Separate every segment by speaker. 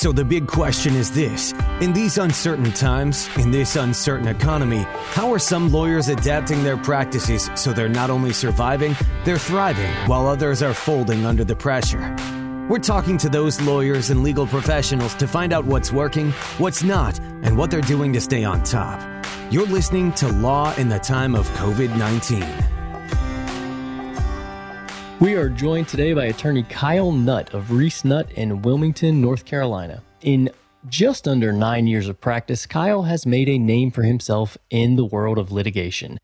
Speaker 1: So the big question is this In these uncertain times, in this uncertain economy, how are some lawyers adapting their practices so they're not only surviving, they're thriving, while others are folding under the pressure? We're talking to those lawyers and legal professionals to find out what's working, what's not, and what they're doing to stay on top. You're listening to Law in the Time of COVID 19.
Speaker 2: We are joined today by attorney Kyle Nutt of Reese Nutt in Wilmington, North Carolina. In just under nine years of practice, Kyle has made a name for himself in the world of litigation.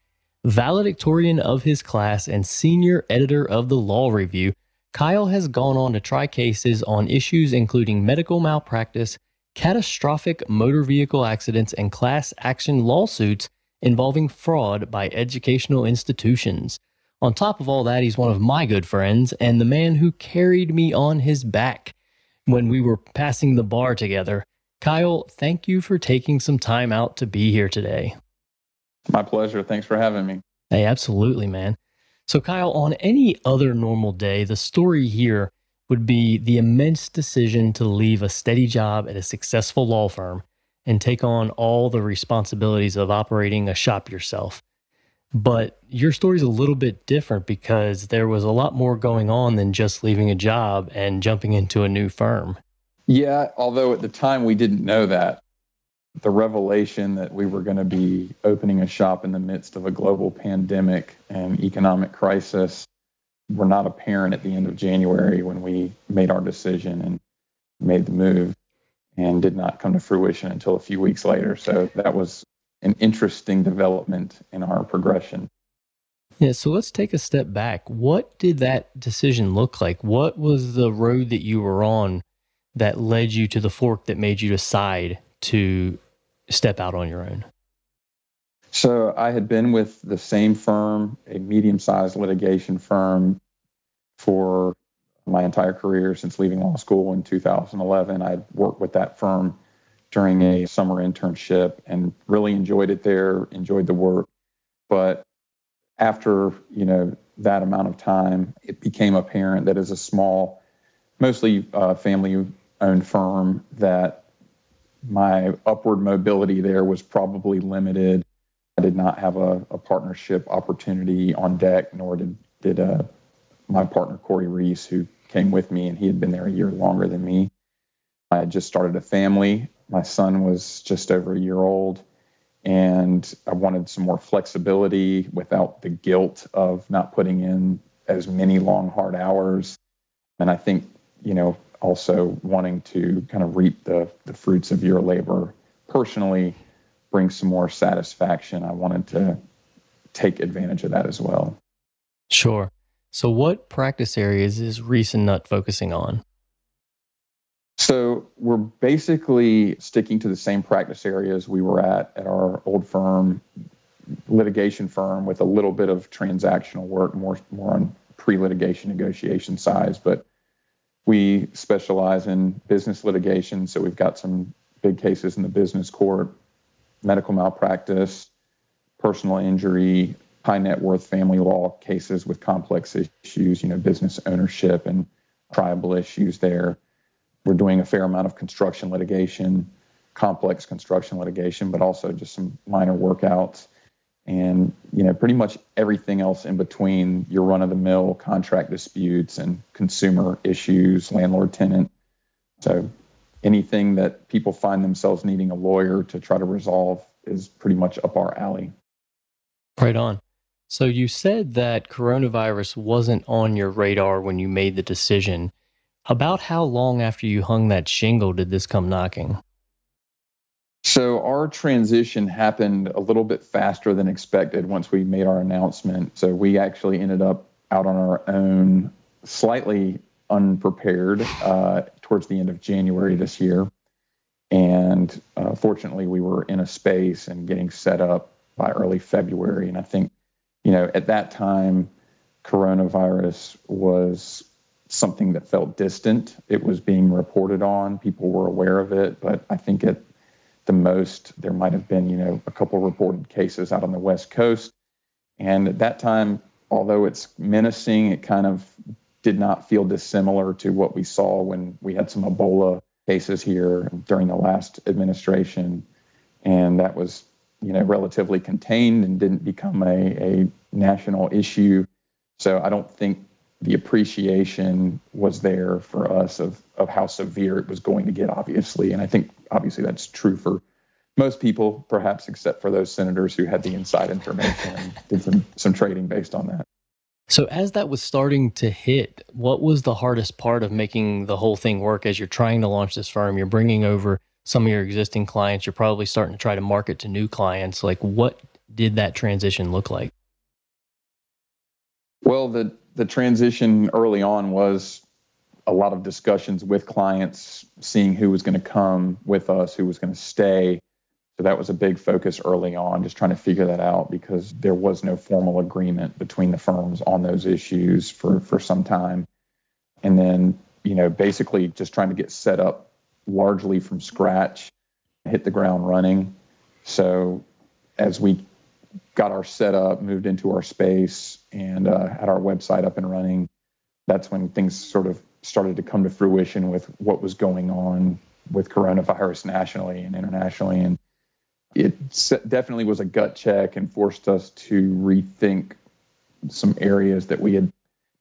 Speaker 2: Valedictorian of his class and senior editor of the Law Review, Kyle has gone on to try cases on issues including medical malpractice, catastrophic motor vehicle accidents, and class action lawsuits involving fraud by educational institutions. On top of all that, he's one of my good friends and the man who carried me on his back when we were passing the bar together. Kyle, thank you for taking some time out to be here today.
Speaker 3: My pleasure. Thanks for having me.
Speaker 2: Hey, absolutely, man. So, Kyle, on any other normal day, the story here would be the immense decision to leave a steady job at a successful law firm and take on all the responsibilities of operating a shop yourself. But your story's a little bit different because there was a lot more going on than just leaving a job and jumping into a new firm.
Speaker 3: Yeah, although at the time we didn't know that. The revelation that we were going to be opening a shop in the midst of a global pandemic and economic crisis were not apparent at the end of January when we made our decision and made the move and did not come to fruition until a few weeks later. So that was an interesting development in our progression.
Speaker 2: Yeah, so let's take a step back. What did that decision look like? What was the road that you were on that led you to the fork that made you decide to step out on your own?
Speaker 3: So I had been with the same firm, a medium sized litigation firm, for my entire career since leaving law school in 2011. I'd worked with that firm during a summer internship and really enjoyed it there, enjoyed the work. But after, you know, that amount of time, it became apparent that as a small, mostly uh, family owned firm, that my upward mobility there was probably limited. I did not have a, a partnership opportunity on deck, nor did, did uh, my partner, Corey Reese, who came with me, and he had been there a year longer than me. I had just started a family my son was just over a year old, and I wanted some more flexibility without the guilt of not putting in as many long, hard hours. And I think, you know, also wanting to kind of reap the, the fruits of your labor personally bring some more satisfaction. I wanted to take advantage of that as well.
Speaker 2: Sure. So, what practice areas is Reese and Nutt focusing on?
Speaker 3: So we're basically sticking to the same practice areas we were at at our old firm, litigation firm, with a little bit of transactional work, more more on pre-litigation negotiation size. But we specialize in business litigation, so we've got some big cases in the business court, medical malpractice, personal injury, high net worth family law cases with complex issues, you know, business ownership and tribal issues there we're doing a fair amount of construction litigation, complex construction litigation, but also just some minor workouts and you know pretty much everything else in between your run of the mill contract disputes and consumer issues, landlord tenant. So anything that people find themselves needing a lawyer to try to resolve is pretty much up our alley.
Speaker 2: Right on. So you said that coronavirus wasn't on your radar when you made the decision. About how long after you hung that shingle did this come knocking?
Speaker 3: So our transition happened a little bit faster than expected once we made our announcement. So we actually ended up out on our own, slightly unprepared, uh, towards the end of January this year. And uh, fortunately, we were in a space and getting set up by early February. And I think, you know, at that time, coronavirus was something that felt distant. It was being reported on. People were aware of it, but I think at the most there might have been, you know, a couple reported cases out on the West Coast. And at that time, although it's menacing, it kind of did not feel dissimilar to what we saw when we had some Ebola cases here during the last administration, and that was you know relatively contained and didn't become a, a national issue. So I don't think the appreciation was there for us of of how severe it was going to get, obviously, and I think obviously that's true for most people, perhaps except for those senators who had the inside information and did some, some trading based on that.
Speaker 2: So, as that was starting to hit, what was the hardest part of making the whole thing work as you're trying to launch this firm? You're bringing over some of your existing clients, you're probably starting to try to market to new clients. Like, what did that transition look like?
Speaker 3: Well, the, the transition early on was a lot of discussions with clients, seeing who was going to come with us, who was going to stay. So that was a big focus early on, just trying to figure that out because there was no formal agreement between the firms on those issues for, for some time. And then, you know, basically just trying to get set up largely from scratch, hit the ground running. So as we got our setup, moved into our space, and uh, had our website up and running, that's when things sort of started to come to fruition with what was going on with coronavirus nationally and internationally. And it definitely was a gut check and forced us to rethink some areas that we had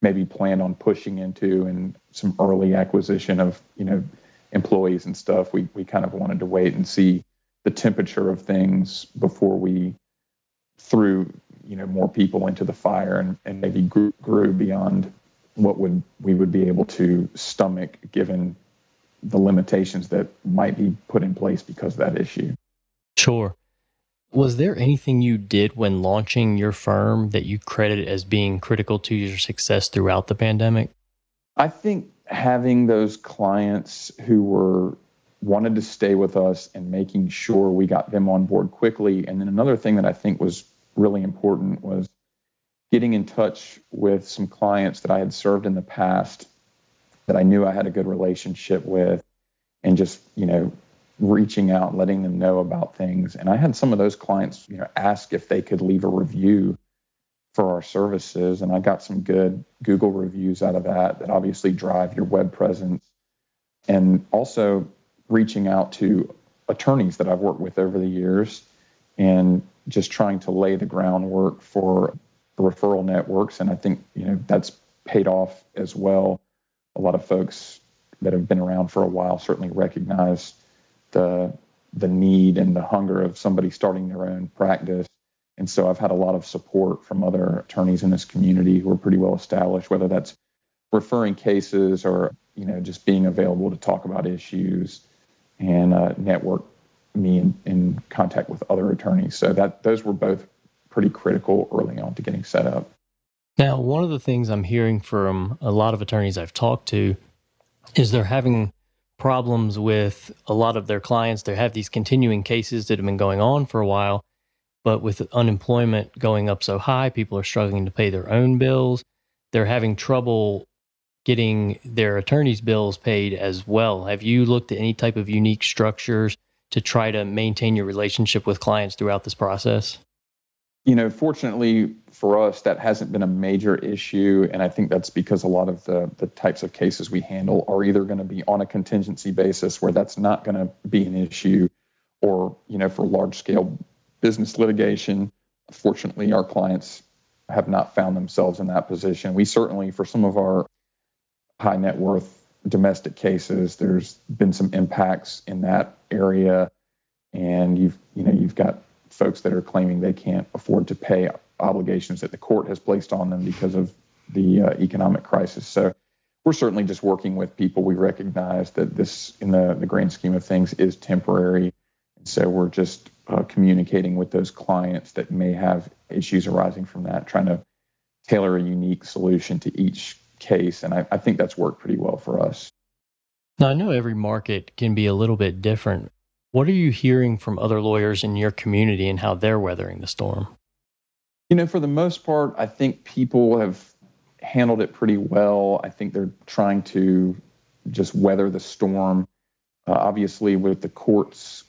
Speaker 3: maybe planned on pushing into and some early acquisition of you know employees and stuff we we kind of wanted to wait and see the temperature of things before we threw you know more people into the fire and, and maybe grew, grew beyond what would we would be able to stomach given the limitations that might be put in place because of that issue
Speaker 2: Sure. Was there anything you did when launching your firm that you credit as being critical to your success throughout the pandemic?
Speaker 3: I think having those clients who were wanted to stay with us and making sure we got them on board quickly. And then another thing that I think was really important was getting in touch with some clients that I had served in the past that I knew I had a good relationship with and just, you know, reaching out, letting them know about things. And I had some of those clients, you know, ask if they could leave a review for our services. And I got some good Google reviews out of that that obviously drive your web presence. And also reaching out to attorneys that I've worked with over the years and just trying to lay the groundwork for referral networks. And I think, you know, that's paid off as well. A lot of folks that have been around for a while certainly recognize the the need and the hunger of somebody starting their own practice. And so I've had a lot of support from other attorneys in this community who are pretty well established, whether that's referring cases or you know just being available to talk about issues and uh, network me in, in contact with other attorneys. So that those were both pretty critical early on to getting set up.
Speaker 2: Now, one of the things I'm hearing from a lot of attorneys I've talked to is they're having problems with a lot of their clients. They have these continuing cases that have been going on for a while, but with unemployment going up so high, people are struggling to pay their own bills. They're having trouble getting their attorney's bills paid as well. Have you looked at any type of unique structures to try to maintain your relationship with clients throughout this process?
Speaker 3: You know, fortunately for us, that hasn't been a major issue. And I think that's because a lot of the, the types of cases we handle are either going to be on a contingency basis where that's not going to be an issue, or, you know, for large scale business litigation. Fortunately, our clients have not found themselves in that position. We certainly, for some of our high net worth domestic cases, there's been some impacts in that area. And you've, you know, you've got folks that are claiming they can't afford to pay obligations that the court has placed on them because of the uh, economic crisis. So we're certainly just working with people. We recognize that this, in the, the grand scheme of things, is temporary. And so we're just uh, communicating with those clients that may have issues arising from that, trying to tailor a unique solution to each case. And I, I think that's worked pretty well for us.
Speaker 2: Now, I know every market can be a little bit different. What are you hearing from other lawyers in your community and how they're weathering the storm?
Speaker 3: You know, for the most part, I think people have handled it pretty well. I think they're trying to just weather the storm. Uh, obviously, with the courts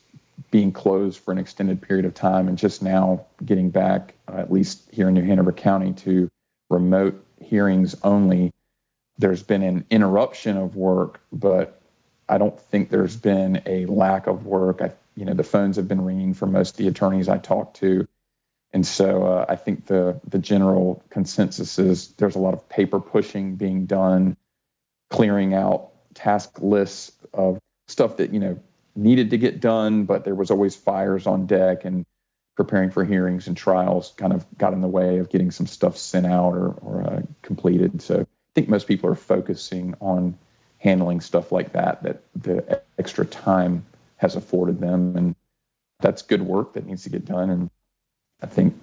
Speaker 3: being closed for an extended period of time and just now getting back, uh, at least here in New Hanover County, to remote hearings only, there's been an interruption of work, but I don't think there's been a lack of work. I, you know, the phones have been ringing for most of the attorneys I talked to, and so uh, I think the the general consensus is there's a lot of paper pushing being done, clearing out task lists of stuff that you know needed to get done, but there was always fires on deck and preparing for hearings and trials kind of got in the way of getting some stuff sent out or, or uh, completed. So think most people are focusing on handling stuff like that that the extra time has afforded them, and that's good work that needs to get done. And I think,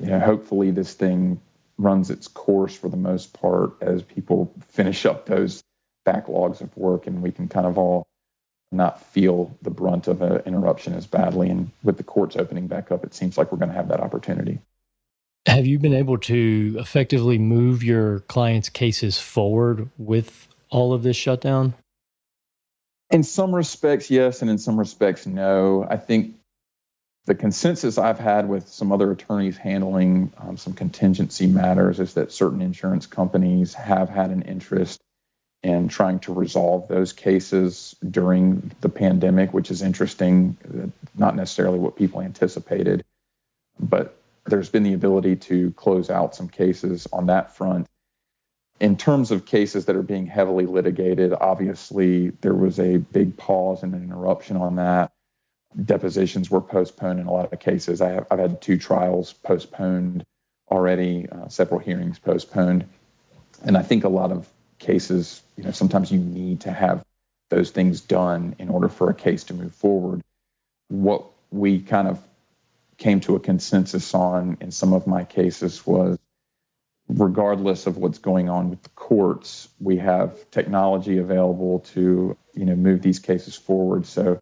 Speaker 3: you know, hopefully this thing runs its course for the most part as people finish up those backlogs of work, and we can kind of all not feel the brunt of an interruption as badly. And with the courts opening back up, it seems like we're going to have that opportunity.
Speaker 2: Have you been able to effectively move your clients' cases forward with all of this shutdown?
Speaker 3: In some respects, yes, and in some respects, no. I think the consensus I've had with some other attorneys handling um, some contingency matters is that certain insurance companies have had an interest in trying to resolve those cases during the pandemic, which is interesting, not necessarily what people anticipated, but there's been the ability to close out some cases on that front. In terms of cases that are being heavily litigated, obviously there was a big pause and an interruption on that. Depositions were postponed in a lot of cases. I have, I've had two trials postponed already, uh, several hearings postponed. And I think a lot of cases, you know, sometimes you need to have those things done in order for a case to move forward. What we kind of came to a consensus on in some of my cases was regardless of what's going on with the courts, we have technology available to, you know, move these cases forward. So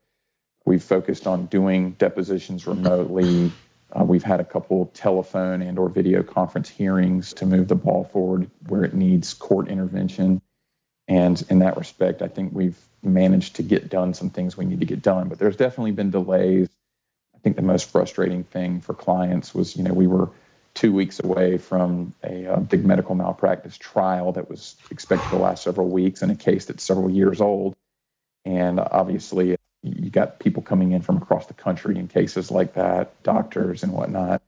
Speaker 3: we've focused on doing depositions remotely. Uh, we've had a couple telephone and or video conference hearings to move the ball forward where it needs court intervention. And in that respect, I think we've managed to get done some things we need to get done. But there's definitely been delays. Think the most frustrating thing for clients was, you know, we were two weeks away from a, a uh, big medical malpractice trial that was expected to last several weeks in a case that's several years old. And obviously, you got people coming in from across the country in cases like that, doctors and whatnot.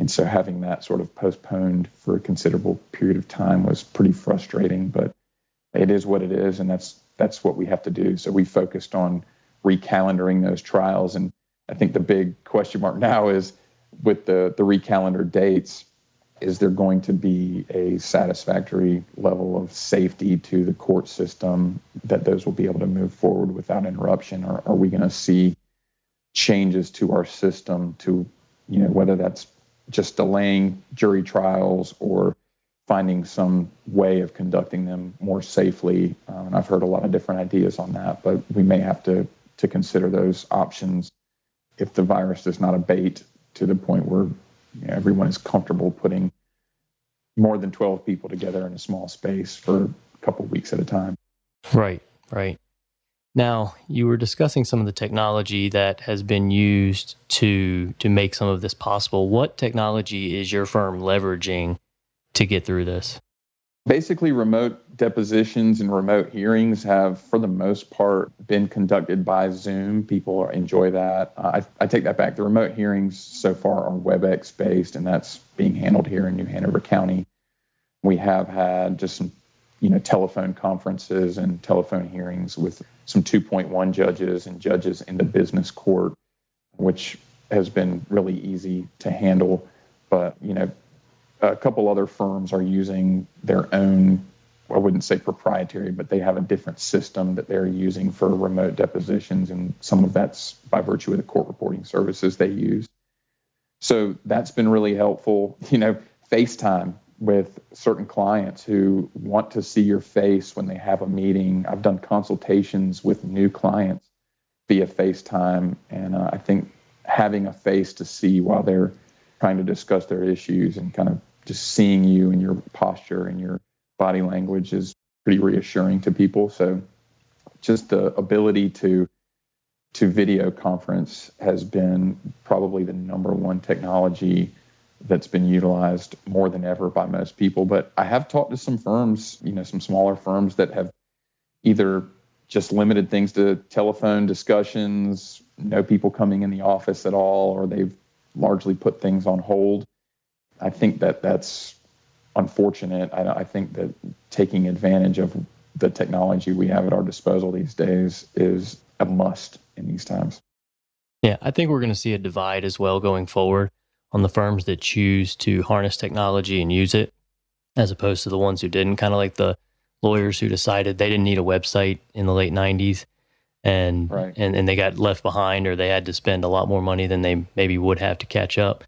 Speaker 3: And so having that sort of postponed for a considerable period of time was pretty frustrating, but it is what it is, and that's that's what we have to do. So we focused on recalendering those trials, and I think the big question mark now is with the the recalendar dates is there going to be a satisfactory level of safety to the court system that those will be able to move forward without interruption? Or are we going to see changes to our system to you know whether that's just delaying jury trials or finding some way of conducting them more safely? Um, and i've heard a lot of different ideas on that but we may have to to consider those options if the virus does not abate to the point where you know, everyone is comfortable putting more than 12 people together in a small space for a couple weeks at a time.
Speaker 2: Right, right. Now, you were discussing some of the technology that has been used to to make some of this possible. What technology is your firm leveraging to get through this?
Speaker 3: Basically, remote depositions and remote hearings have, for the most part, been conducted by Zoom. People enjoy that. Uh, I, I, take that back. The remote hearings so far are WebEx based, and that's being handled here in New Hanover County. We have had just some, you know, telephone conferences and telephone hearings with some 2.1 judges and judges in the business court, which has been really easy to handle. But you know, a couple other firms are using their own I wouldn't say proprietary, but they have a different system that they're using for remote depositions, and some of that's by virtue of the court reporting services they use. So that's been really helpful. You know, FaceTime with certain clients who want to see your face when they have a meeting. I've done consultations with new clients via FaceTime, and uh, I think having a face to see while they're trying to discuss their issues and kind of just seeing you and your posture and your body language is pretty reassuring to people. So just the ability to to video conference has been probably the number one technology that's been utilized more than ever by most people. But I have talked to some firms, you know, some smaller firms that have either just limited things to telephone discussions, no people coming in the office at all, or they've largely put things on hold. I think that that's unfortunate. I, I think that taking advantage of the technology we have at our disposal these days is a must in these times.
Speaker 2: Yeah, I think we're going to see a divide as well going forward on the firms that choose to harness technology and use it, as opposed to the ones who didn't. Kind of like the lawyers who decided they didn't need a website in the late 90s and, right. and, and they got left behind or they had to spend a lot more money than they maybe would have to catch up.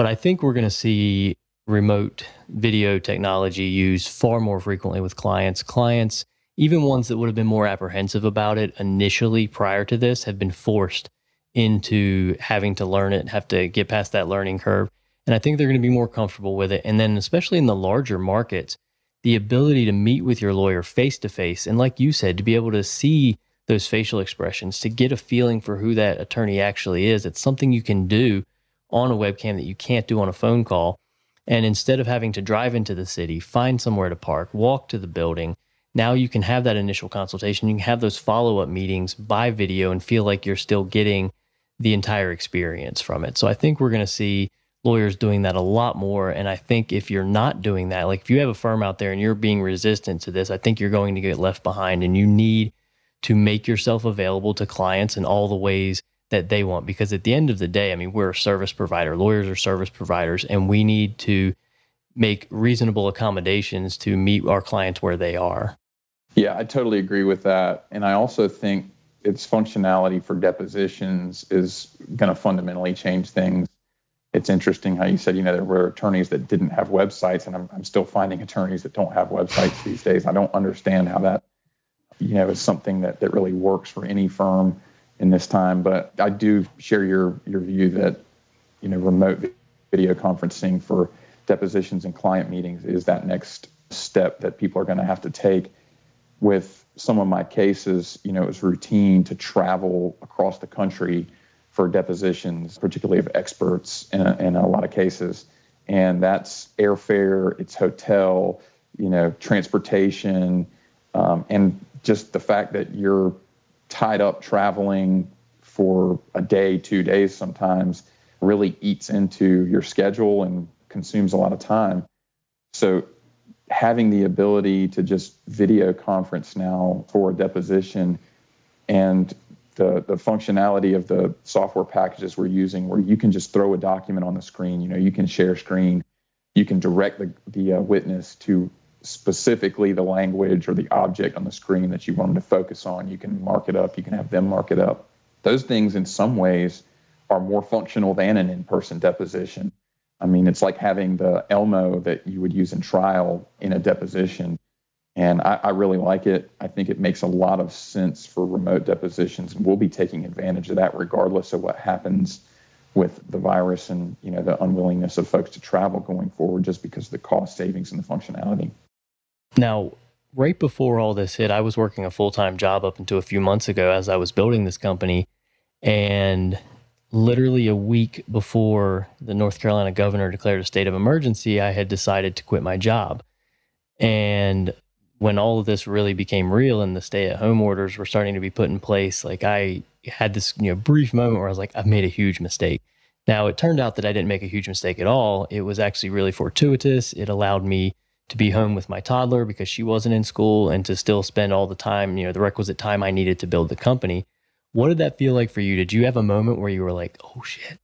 Speaker 2: But I think we're going to see remote video technology used far more frequently with clients. Clients, even ones that would have been more apprehensive about it initially prior to this, have been forced into having to learn it, have to get past that learning curve. And I think they're going to be more comfortable with it. And then, especially in the larger markets, the ability to meet with your lawyer face to face. And like you said, to be able to see those facial expressions, to get a feeling for who that attorney actually is. It's something you can do on a webcam that you can't do on a phone call. And instead of having to drive into the city, find somewhere to park, walk to the building, now you can have that initial consultation. You can have those follow up meetings by video and feel like you're still getting the entire experience from it. So I think we're going to see lawyers doing that a lot more. And I think if you're not doing that, like if you have a firm out there and you're being resistant to this, I think you're going to get left behind and you need to make yourself available to clients in all the ways that they want. Because at the end of the day, I mean, we're a service provider, lawyers are service providers, and we need to make reasonable accommodations to meet our clients where they are.
Speaker 3: Yeah, I totally agree with that. And I also think its functionality for depositions is going to fundamentally change things. It's interesting how you said, you know, there were attorneys that didn't have websites, and I'm, I'm still finding attorneys that don't have websites these days. I don't understand how that, you know, is something that, that really works for any firm in this time. But I do share your your view that you know remote video conferencing for depositions and client meetings is that next step that people are going to have to take. With some of my cases, you know, it was routine to travel across the country for depositions, particularly of experts in a, in a lot of cases. And that's airfare, it's hotel, you know, transportation, um, and just the fact that you're tied up traveling for a day, two days sometimes really eats into your schedule and consumes a lot of time. So having the ability to just video conference now for a deposition and the, the functionality of the software packages we're using where you can just throw a document on the screen, you know, you can share screen, you can direct the, the uh, witness to specifically the language or the object on the screen that you want them to focus on. You can mark it up, you can have them mark it up. Those things, in some ways, are more functional than an in person deposition. I mean, it's like having the Elmo that you would use in trial in a deposition. And I, I, really like it. I think it makes a lot of sense for remote depositions, and we'll be taking advantage of that regardless of what happens with the virus and you know the unwillingness of folks to travel going forward, just because of the cost savings and the functionality.
Speaker 2: Now, right before all this hit, I was working a full time job up until a few months ago as I was building this company. And literally a week before the North Carolina governor declared a state of emergency, I had decided to quit my job. And when all of this really became real and the stay at home orders were starting to be put in place, like I had this you know brief moment where I was like, I've made a huge mistake. Now it turned out that I didn't make a huge mistake at all. It was actually really fortuitous. It allowed me to be home with my toddler because she wasn't in school and to still spend all the time, you know, the requisite time I needed to build the company. What did that feel like for you? Did you have a moment where you were like, oh shit?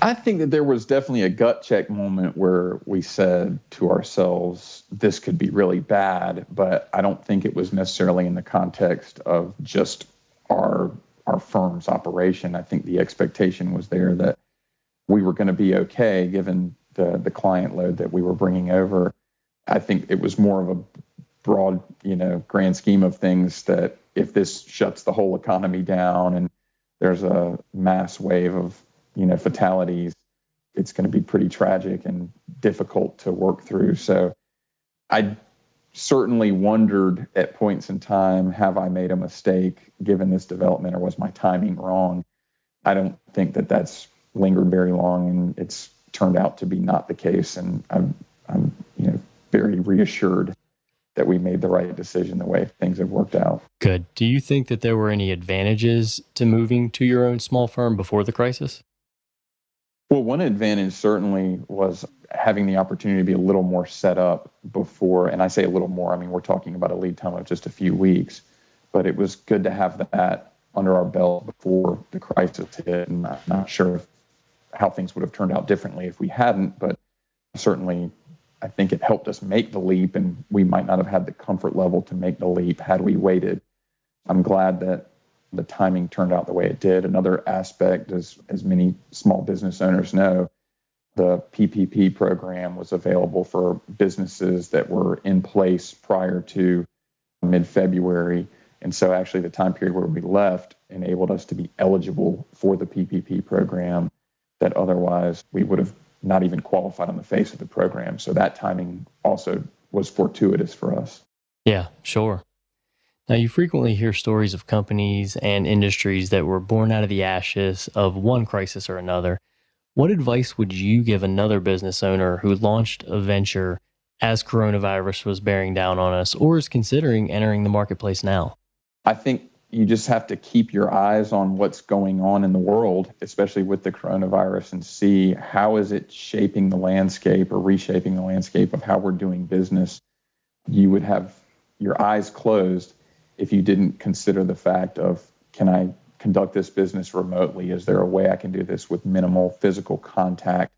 Speaker 3: I think that there was definitely a gut check moment where we said to ourselves, this could be really bad, but I don't think it was necessarily in the context of just our our firm's operation. I think the expectation was there that we were going to be okay given the the client load that we were bringing over. I think it was more of a broad, you know, grand scheme of things that if this shuts the whole economy down and there's a mass wave of, you know, fatalities, it's going to be pretty tragic and difficult to work through. So I certainly wondered at points in time, have I made a mistake given this development or was my timing wrong? I don't think that that's lingered very long and it's turned out to be not the case, and I'm I'm you know very reassured that we made the right decision the way things have worked out.
Speaker 2: Good. Do you think that there were any advantages to moving to your own small firm before the crisis?
Speaker 3: Well, one advantage certainly was having the opportunity to be a little more set up before, and I say a little more, I mean, we're talking about a lead time of just a few weeks, but it was good to have that under our belt before the crisis hit. And I'm not sure how things would have turned out differently if we hadn't, but certainly I think it helped us make the leap, and we might not have had the comfort level to make the leap had we waited. I'm glad that the timing turned out the way it did. Another aspect, as, as many small business owners know, the PPP program was available for businesses that were in place prior to mid February. And so, actually, the time period where we left enabled us to be eligible for the PPP program that otherwise we would have not even qualified on the face of the program. So, that timing also was fortuitous for us.
Speaker 2: Yeah, sure. Now, you frequently hear stories of companies and industries that were born out of the ashes of one crisis or another. What advice would you give another business owner who launched a venture as coronavirus was bearing down on us or is considering entering the marketplace now?
Speaker 3: I think you just have to keep your eyes on what's going on in the world, especially with the coronavirus, and see how is it shaping the landscape or reshaping the landscape of how we're doing business. You would have your eyes closed if you didn't consider the fact of can I conduct this business remotely? Is there a way I can do this with minimal physical contact?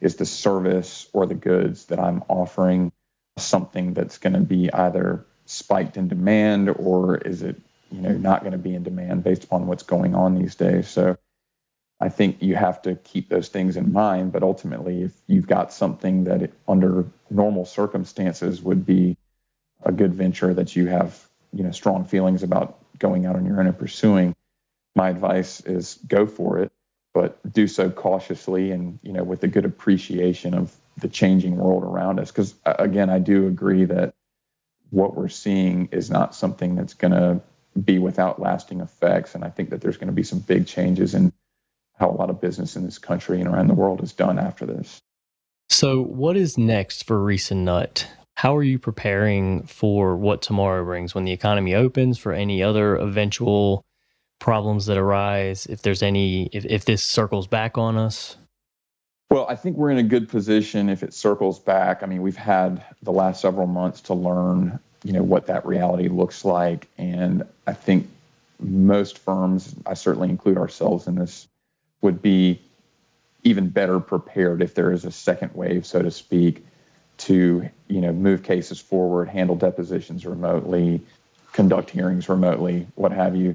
Speaker 3: Is the service or the goods that I'm offering something that's going to be either spiked in demand or is it you know not going to be in demand based upon what's going on these days? So I think you have to keep those things in mind. But ultimately, if you've got something that it, under normal circumstances would be a good venture that you have you know strong feelings about going out on your own and pursuing, my advice is go for it, but do so cautiously and you know with a good appreciation of the changing world around us. Because again, I do agree that what we're seeing is not something that's going to be without lasting effects, and I think that there's going to be some big changes in how a lot of business in this country and around the world is done after this.
Speaker 2: So, what is next for Reese and Nutt? How are you preparing for what tomorrow brings when the economy opens, for any other eventual problems that arise, if there's any, if, if this circles back on us?
Speaker 3: Well, I think we're in a good position if it circles back. I mean, we've had the last several months to learn, you know, what that reality looks like. And I think most firms, I certainly include ourselves in this, would be even better prepared if there is a second wave, so to speak, to you know move cases forward, handle depositions remotely, conduct hearings remotely, what have you.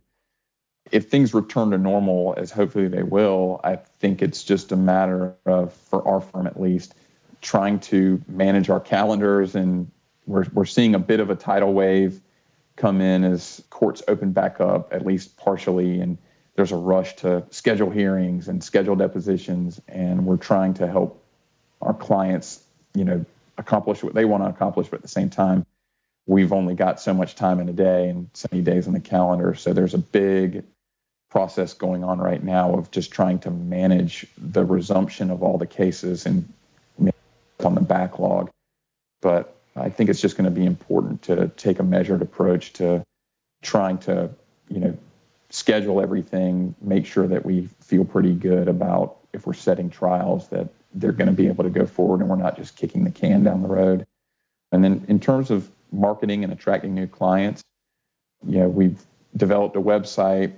Speaker 3: If things return to normal, as hopefully they will, I think it's just a matter of, for our firm at least, trying to manage our calendars. And we're, we're seeing a bit of a tidal wave come in as courts open back up, at least partially. And there's a rush to schedule hearings and schedule depositions. And we're trying to help our clients, you know, accomplish what they want to accomplish, but at the same time, we've only got so much time in a day and so many days on the calendar. So there's a big process going on right now of just trying to manage the resumption of all the cases and on the backlog. But I think it's just going to be important to take a measured approach to trying to, you know, schedule everything, make sure that we feel pretty good about if we're setting trials that they're going to be able to go forward and we're not just kicking the can down the road. And then in terms of marketing and attracting new clients, you know, we've developed a website.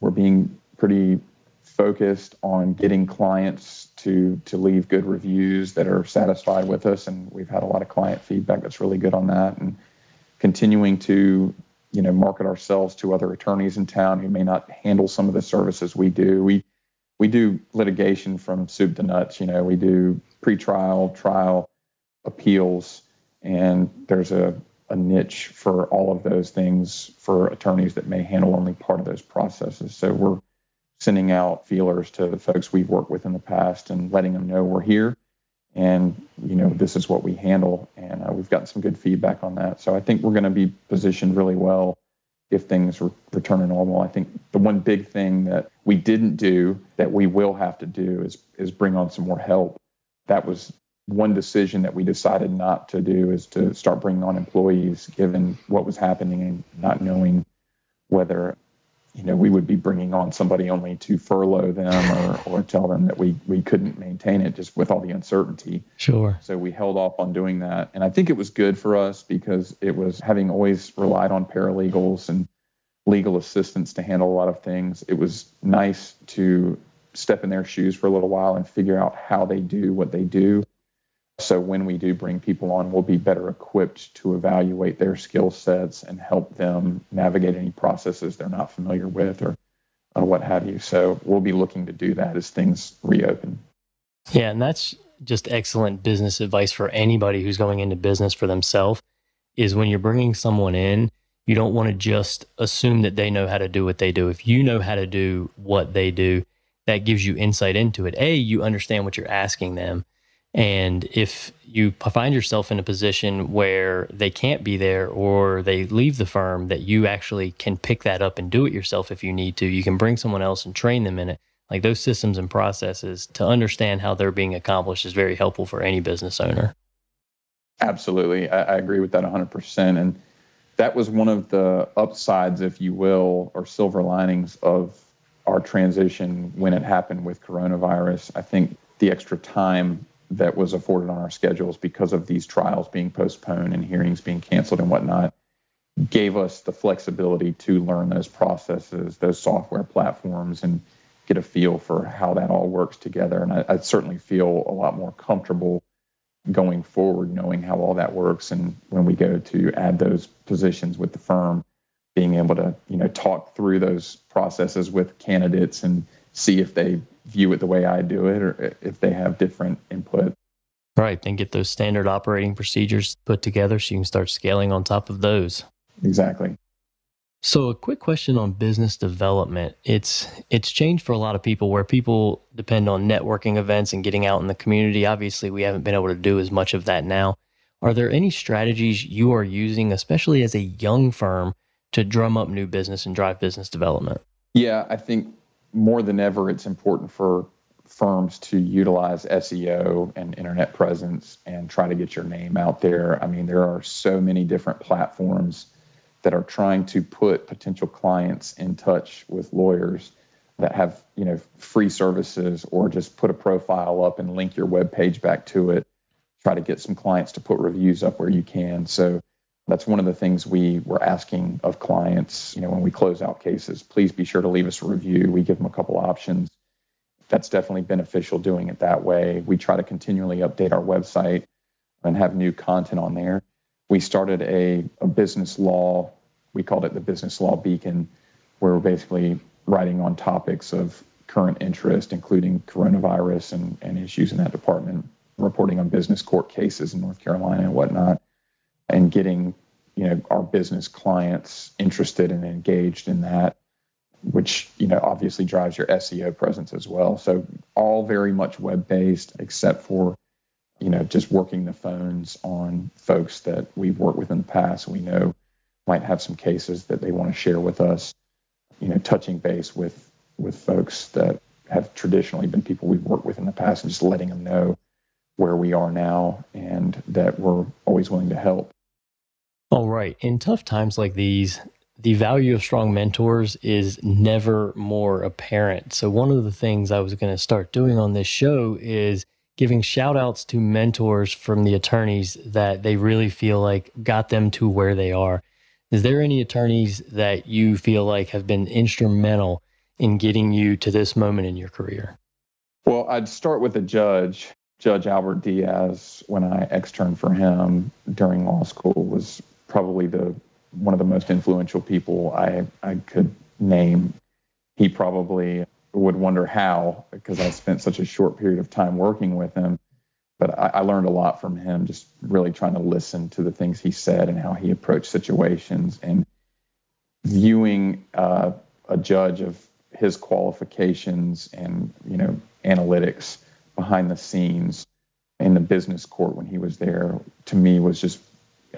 Speaker 3: We're being pretty focused on getting clients to to leave good reviews that are satisfied with us and we've had a lot of client feedback that's really good on that and continuing to you know market ourselves to other attorneys in town who may not handle some of the services we do we we do litigation from soup to nuts. You know, we do pretrial, trial, appeals, and there's a, a niche for all of those things for attorneys that may handle only part of those processes. So we're sending out feelers to the folks we've worked with in the past and letting them know we're here and you know this is what we handle and uh, we've gotten some good feedback on that so i think we're going to be positioned really well if things re- return to normal. I think the one big thing that we didn't do that we will have to do is is bring on some more help. That was one decision that we decided not to do is to start bringing on employees, given what was happening and not knowing whether you know we would be bringing on somebody only to furlough them or, or tell them that we we couldn't maintain it just with all the uncertainty.
Speaker 2: Sure.
Speaker 3: So we held off on doing that, and I think it was good for us because it was having always relied on paralegals and legal assistants to handle a lot of things. It was nice to step in their shoes for a little while and figure out how they do what they do. So when we do bring people on, we'll be better equipped to evaluate their skill sets and help them navigate any processes they're not familiar with or, or what have you. So we'll be looking to do that as things reopen.
Speaker 2: Yeah, and that's just excellent business advice for anybody who's going into business for themselves is when you're bringing someone in, you don't want to just assume that they know how to do what they do. If you know how to do what they do, that gives you insight into it. A, you understand what you're asking them. And if you find yourself in a position where they can't be there or they leave the firm, that you actually can pick that up and do it yourself if you need to. You can bring someone else and train them in it. Like those systems and processes to understand how they're being accomplished is very helpful for any business owner.
Speaker 3: Absolutely. I, I agree with that 100%. And that was one of the upsides, if you will, or silver linings of our transition when it happened with coronavirus. I think the extra time that was afforded on our schedules because of these trials being postponed and hearings being canceled and whatnot gave us the flexibility to learn those processes, those software platforms, and get a feel for how that all works together. And I, I certainly feel a lot more comfortable going forward, knowing how all that works. And when we go to add those positions with the firm, being able to, you know, talk through those processes with candidates and see if they view it the way I do it or if they have different input.
Speaker 2: Right. Then get those standard operating procedures put together so you can start scaling on top of those.
Speaker 3: Exactly.
Speaker 2: So a quick question on business development. It's it's changed for a lot of people where people depend on networking events and getting out in the community. Obviously, we haven't been able to do as much of that now. Are there any strategies you are using, especially as a young firm, to drum up new business and drive business development?
Speaker 3: Yeah, I think more than ever, it's important for firms to utilize SEO and internet presence and try to get your name out there. I mean, there are so many different platforms that are trying to put potential clients in touch with lawyers that have you know free services or just put a profile up and link your web page back to it try to get some clients to put reviews up where you can so that's one of the things we were asking of clients you know when we close out cases. Please be sure to leave us a review. We give them a couple options. That's definitely beneficial doing it that way. We try to continually update our website and have new content on there. We started a, a business law we called it the Business Law Beacon, where we're basically writing on topics of current interest, including coronavirus and, and issues in that department, reporting on business court cases in North Carolina and whatnot, and getting you know our business clients interested and engaged in that which you know obviously drives your SEO presence as well. So all very much web based, except for you know just working the phones on folks that we've worked with in the past. We know might have some cases that they want to share with us. You know, touching base with with folks that have traditionally been people we've worked with in the past, and just letting them know where we are now and that we're always willing to help.
Speaker 2: All right. In tough times like these, the value of strong mentors is never more apparent. So, one of the things I was going to start doing on this show is giving shout outs to mentors from the attorneys that they really feel like got them to where they are. Is there any attorneys that you feel like have been instrumental in getting you to this moment in your career?
Speaker 3: Well, I'd start with a judge. Judge Albert Diaz, when I externed for him during law school, was probably the one of the most influential people I, I could name. He probably would wonder how, because I spent such a short period of time working with him but I, I, learned a lot from him, just really trying to listen to the things he said and how he approached situations and viewing uh, a judge of his qualifications and you know analytics behind the scenes in the business court when he was there to me was just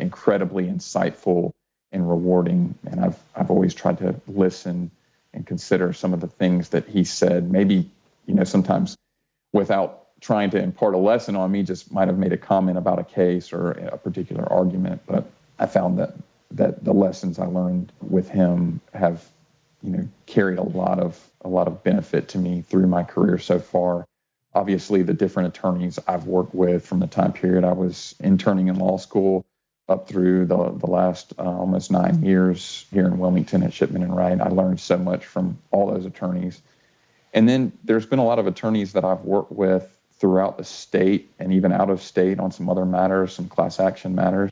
Speaker 3: incredibly insightful and rewarding and I've I've always tried to listen and consider some of the things that he said maybe you know sometimes without trying to impart a lesson on me, just might have made a comment about a case or a particular argument. But I found that that the lessons I learned with him have, you know, carried a lot of a lot of benefit to me through my career so far. Obviously, the different attorneys I've worked with from the time period I was interning in law school up through the the last uh, almost nine years here in Wilmington at Shipman and Wright, I learned so much from all those attorneys. And then there's been a lot of attorneys that I've worked with throughout the state and even out of state on some other matters, some class action matters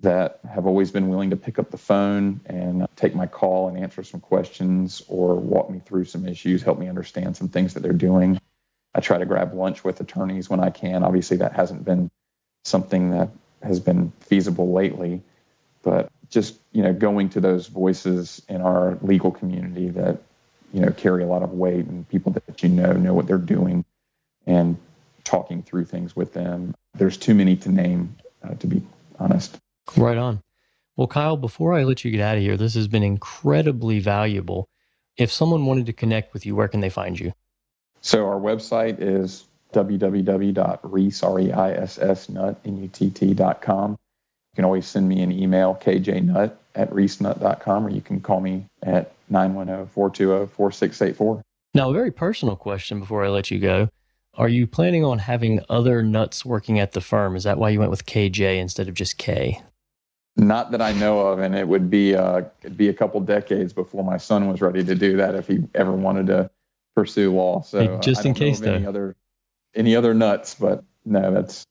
Speaker 3: that have always been willing to pick up the phone and take my call and answer some questions or walk me through some issues, help me understand some things that they're doing. I try to grab lunch with attorneys when I can. Obviously, that hasn't been something that has been feasible lately, but just you know going to those voices in our legal community that you know carry a lot of weight and people that you know know what they're doing and talking through things with them. There's too many to name, uh, to be honest.
Speaker 2: Right on. Well, Kyle, before I let you get out of here, this has been incredibly valuable. If someone wanted to connect with you, where can they find you?
Speaker 3: So our website is www.reissnutt.com. You can always send me an email, kjnutt at reissnutt.com, or you can call me at 910-420-4684.
Speaker 2: Now, a very personal question before I let you go. Are you planning on having other nuts working at the firm? Is that why you went with KJ instead of just K?
Speaker 3: Not that I know of, and it would be uh, it'd be a couple decades before my son was ready to do that if he ever wanted to pursue law. So
Speaker 2: hey, just in case, though.
Speaker 3: Any other any other nuts, but no, that's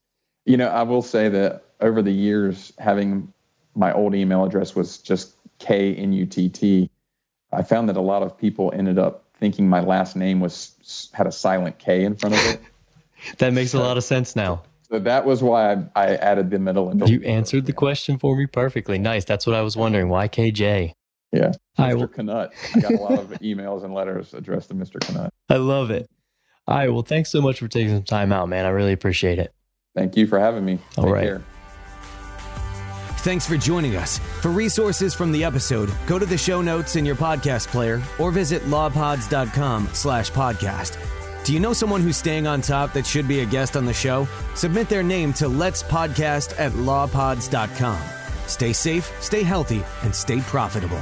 Speaker 3: you know I will say that over the years having my old email address was just K N U T T. I found that a lot of people ended up thinking my last name was had a silent K in front of it.
Speaker 2: that makes so, a lot of sense now.
Speaker 3: So that was why I, I added the middle.
Speaker 2: And you answered the question for me perfectly. Nice. That's what I was wondering. Why KJ?
Speaker 3: Yeah. Mr. Will... Knut. I got a lot of emails and letters addressed to Mr. Knut.
Speaker 2: I love it. All right. Well, thanks so much for taking some time out, man. I really appreciate it.
Speaker 3: Thank you for having me.
Speaker 2: All
Speaker 3: Take
Speaker 2: right.
Speaker 3: Care.
Speaker 1: Thanks for joining us. For resources from the episode, go to the show notes in your podcast player or visit lawpods.com slash podcast. Do you know someone who's staying on top that should be a guest on the show? Submit their name to let's podcast at lawpods.com. Stay safe, stay healthy, and stay profitable.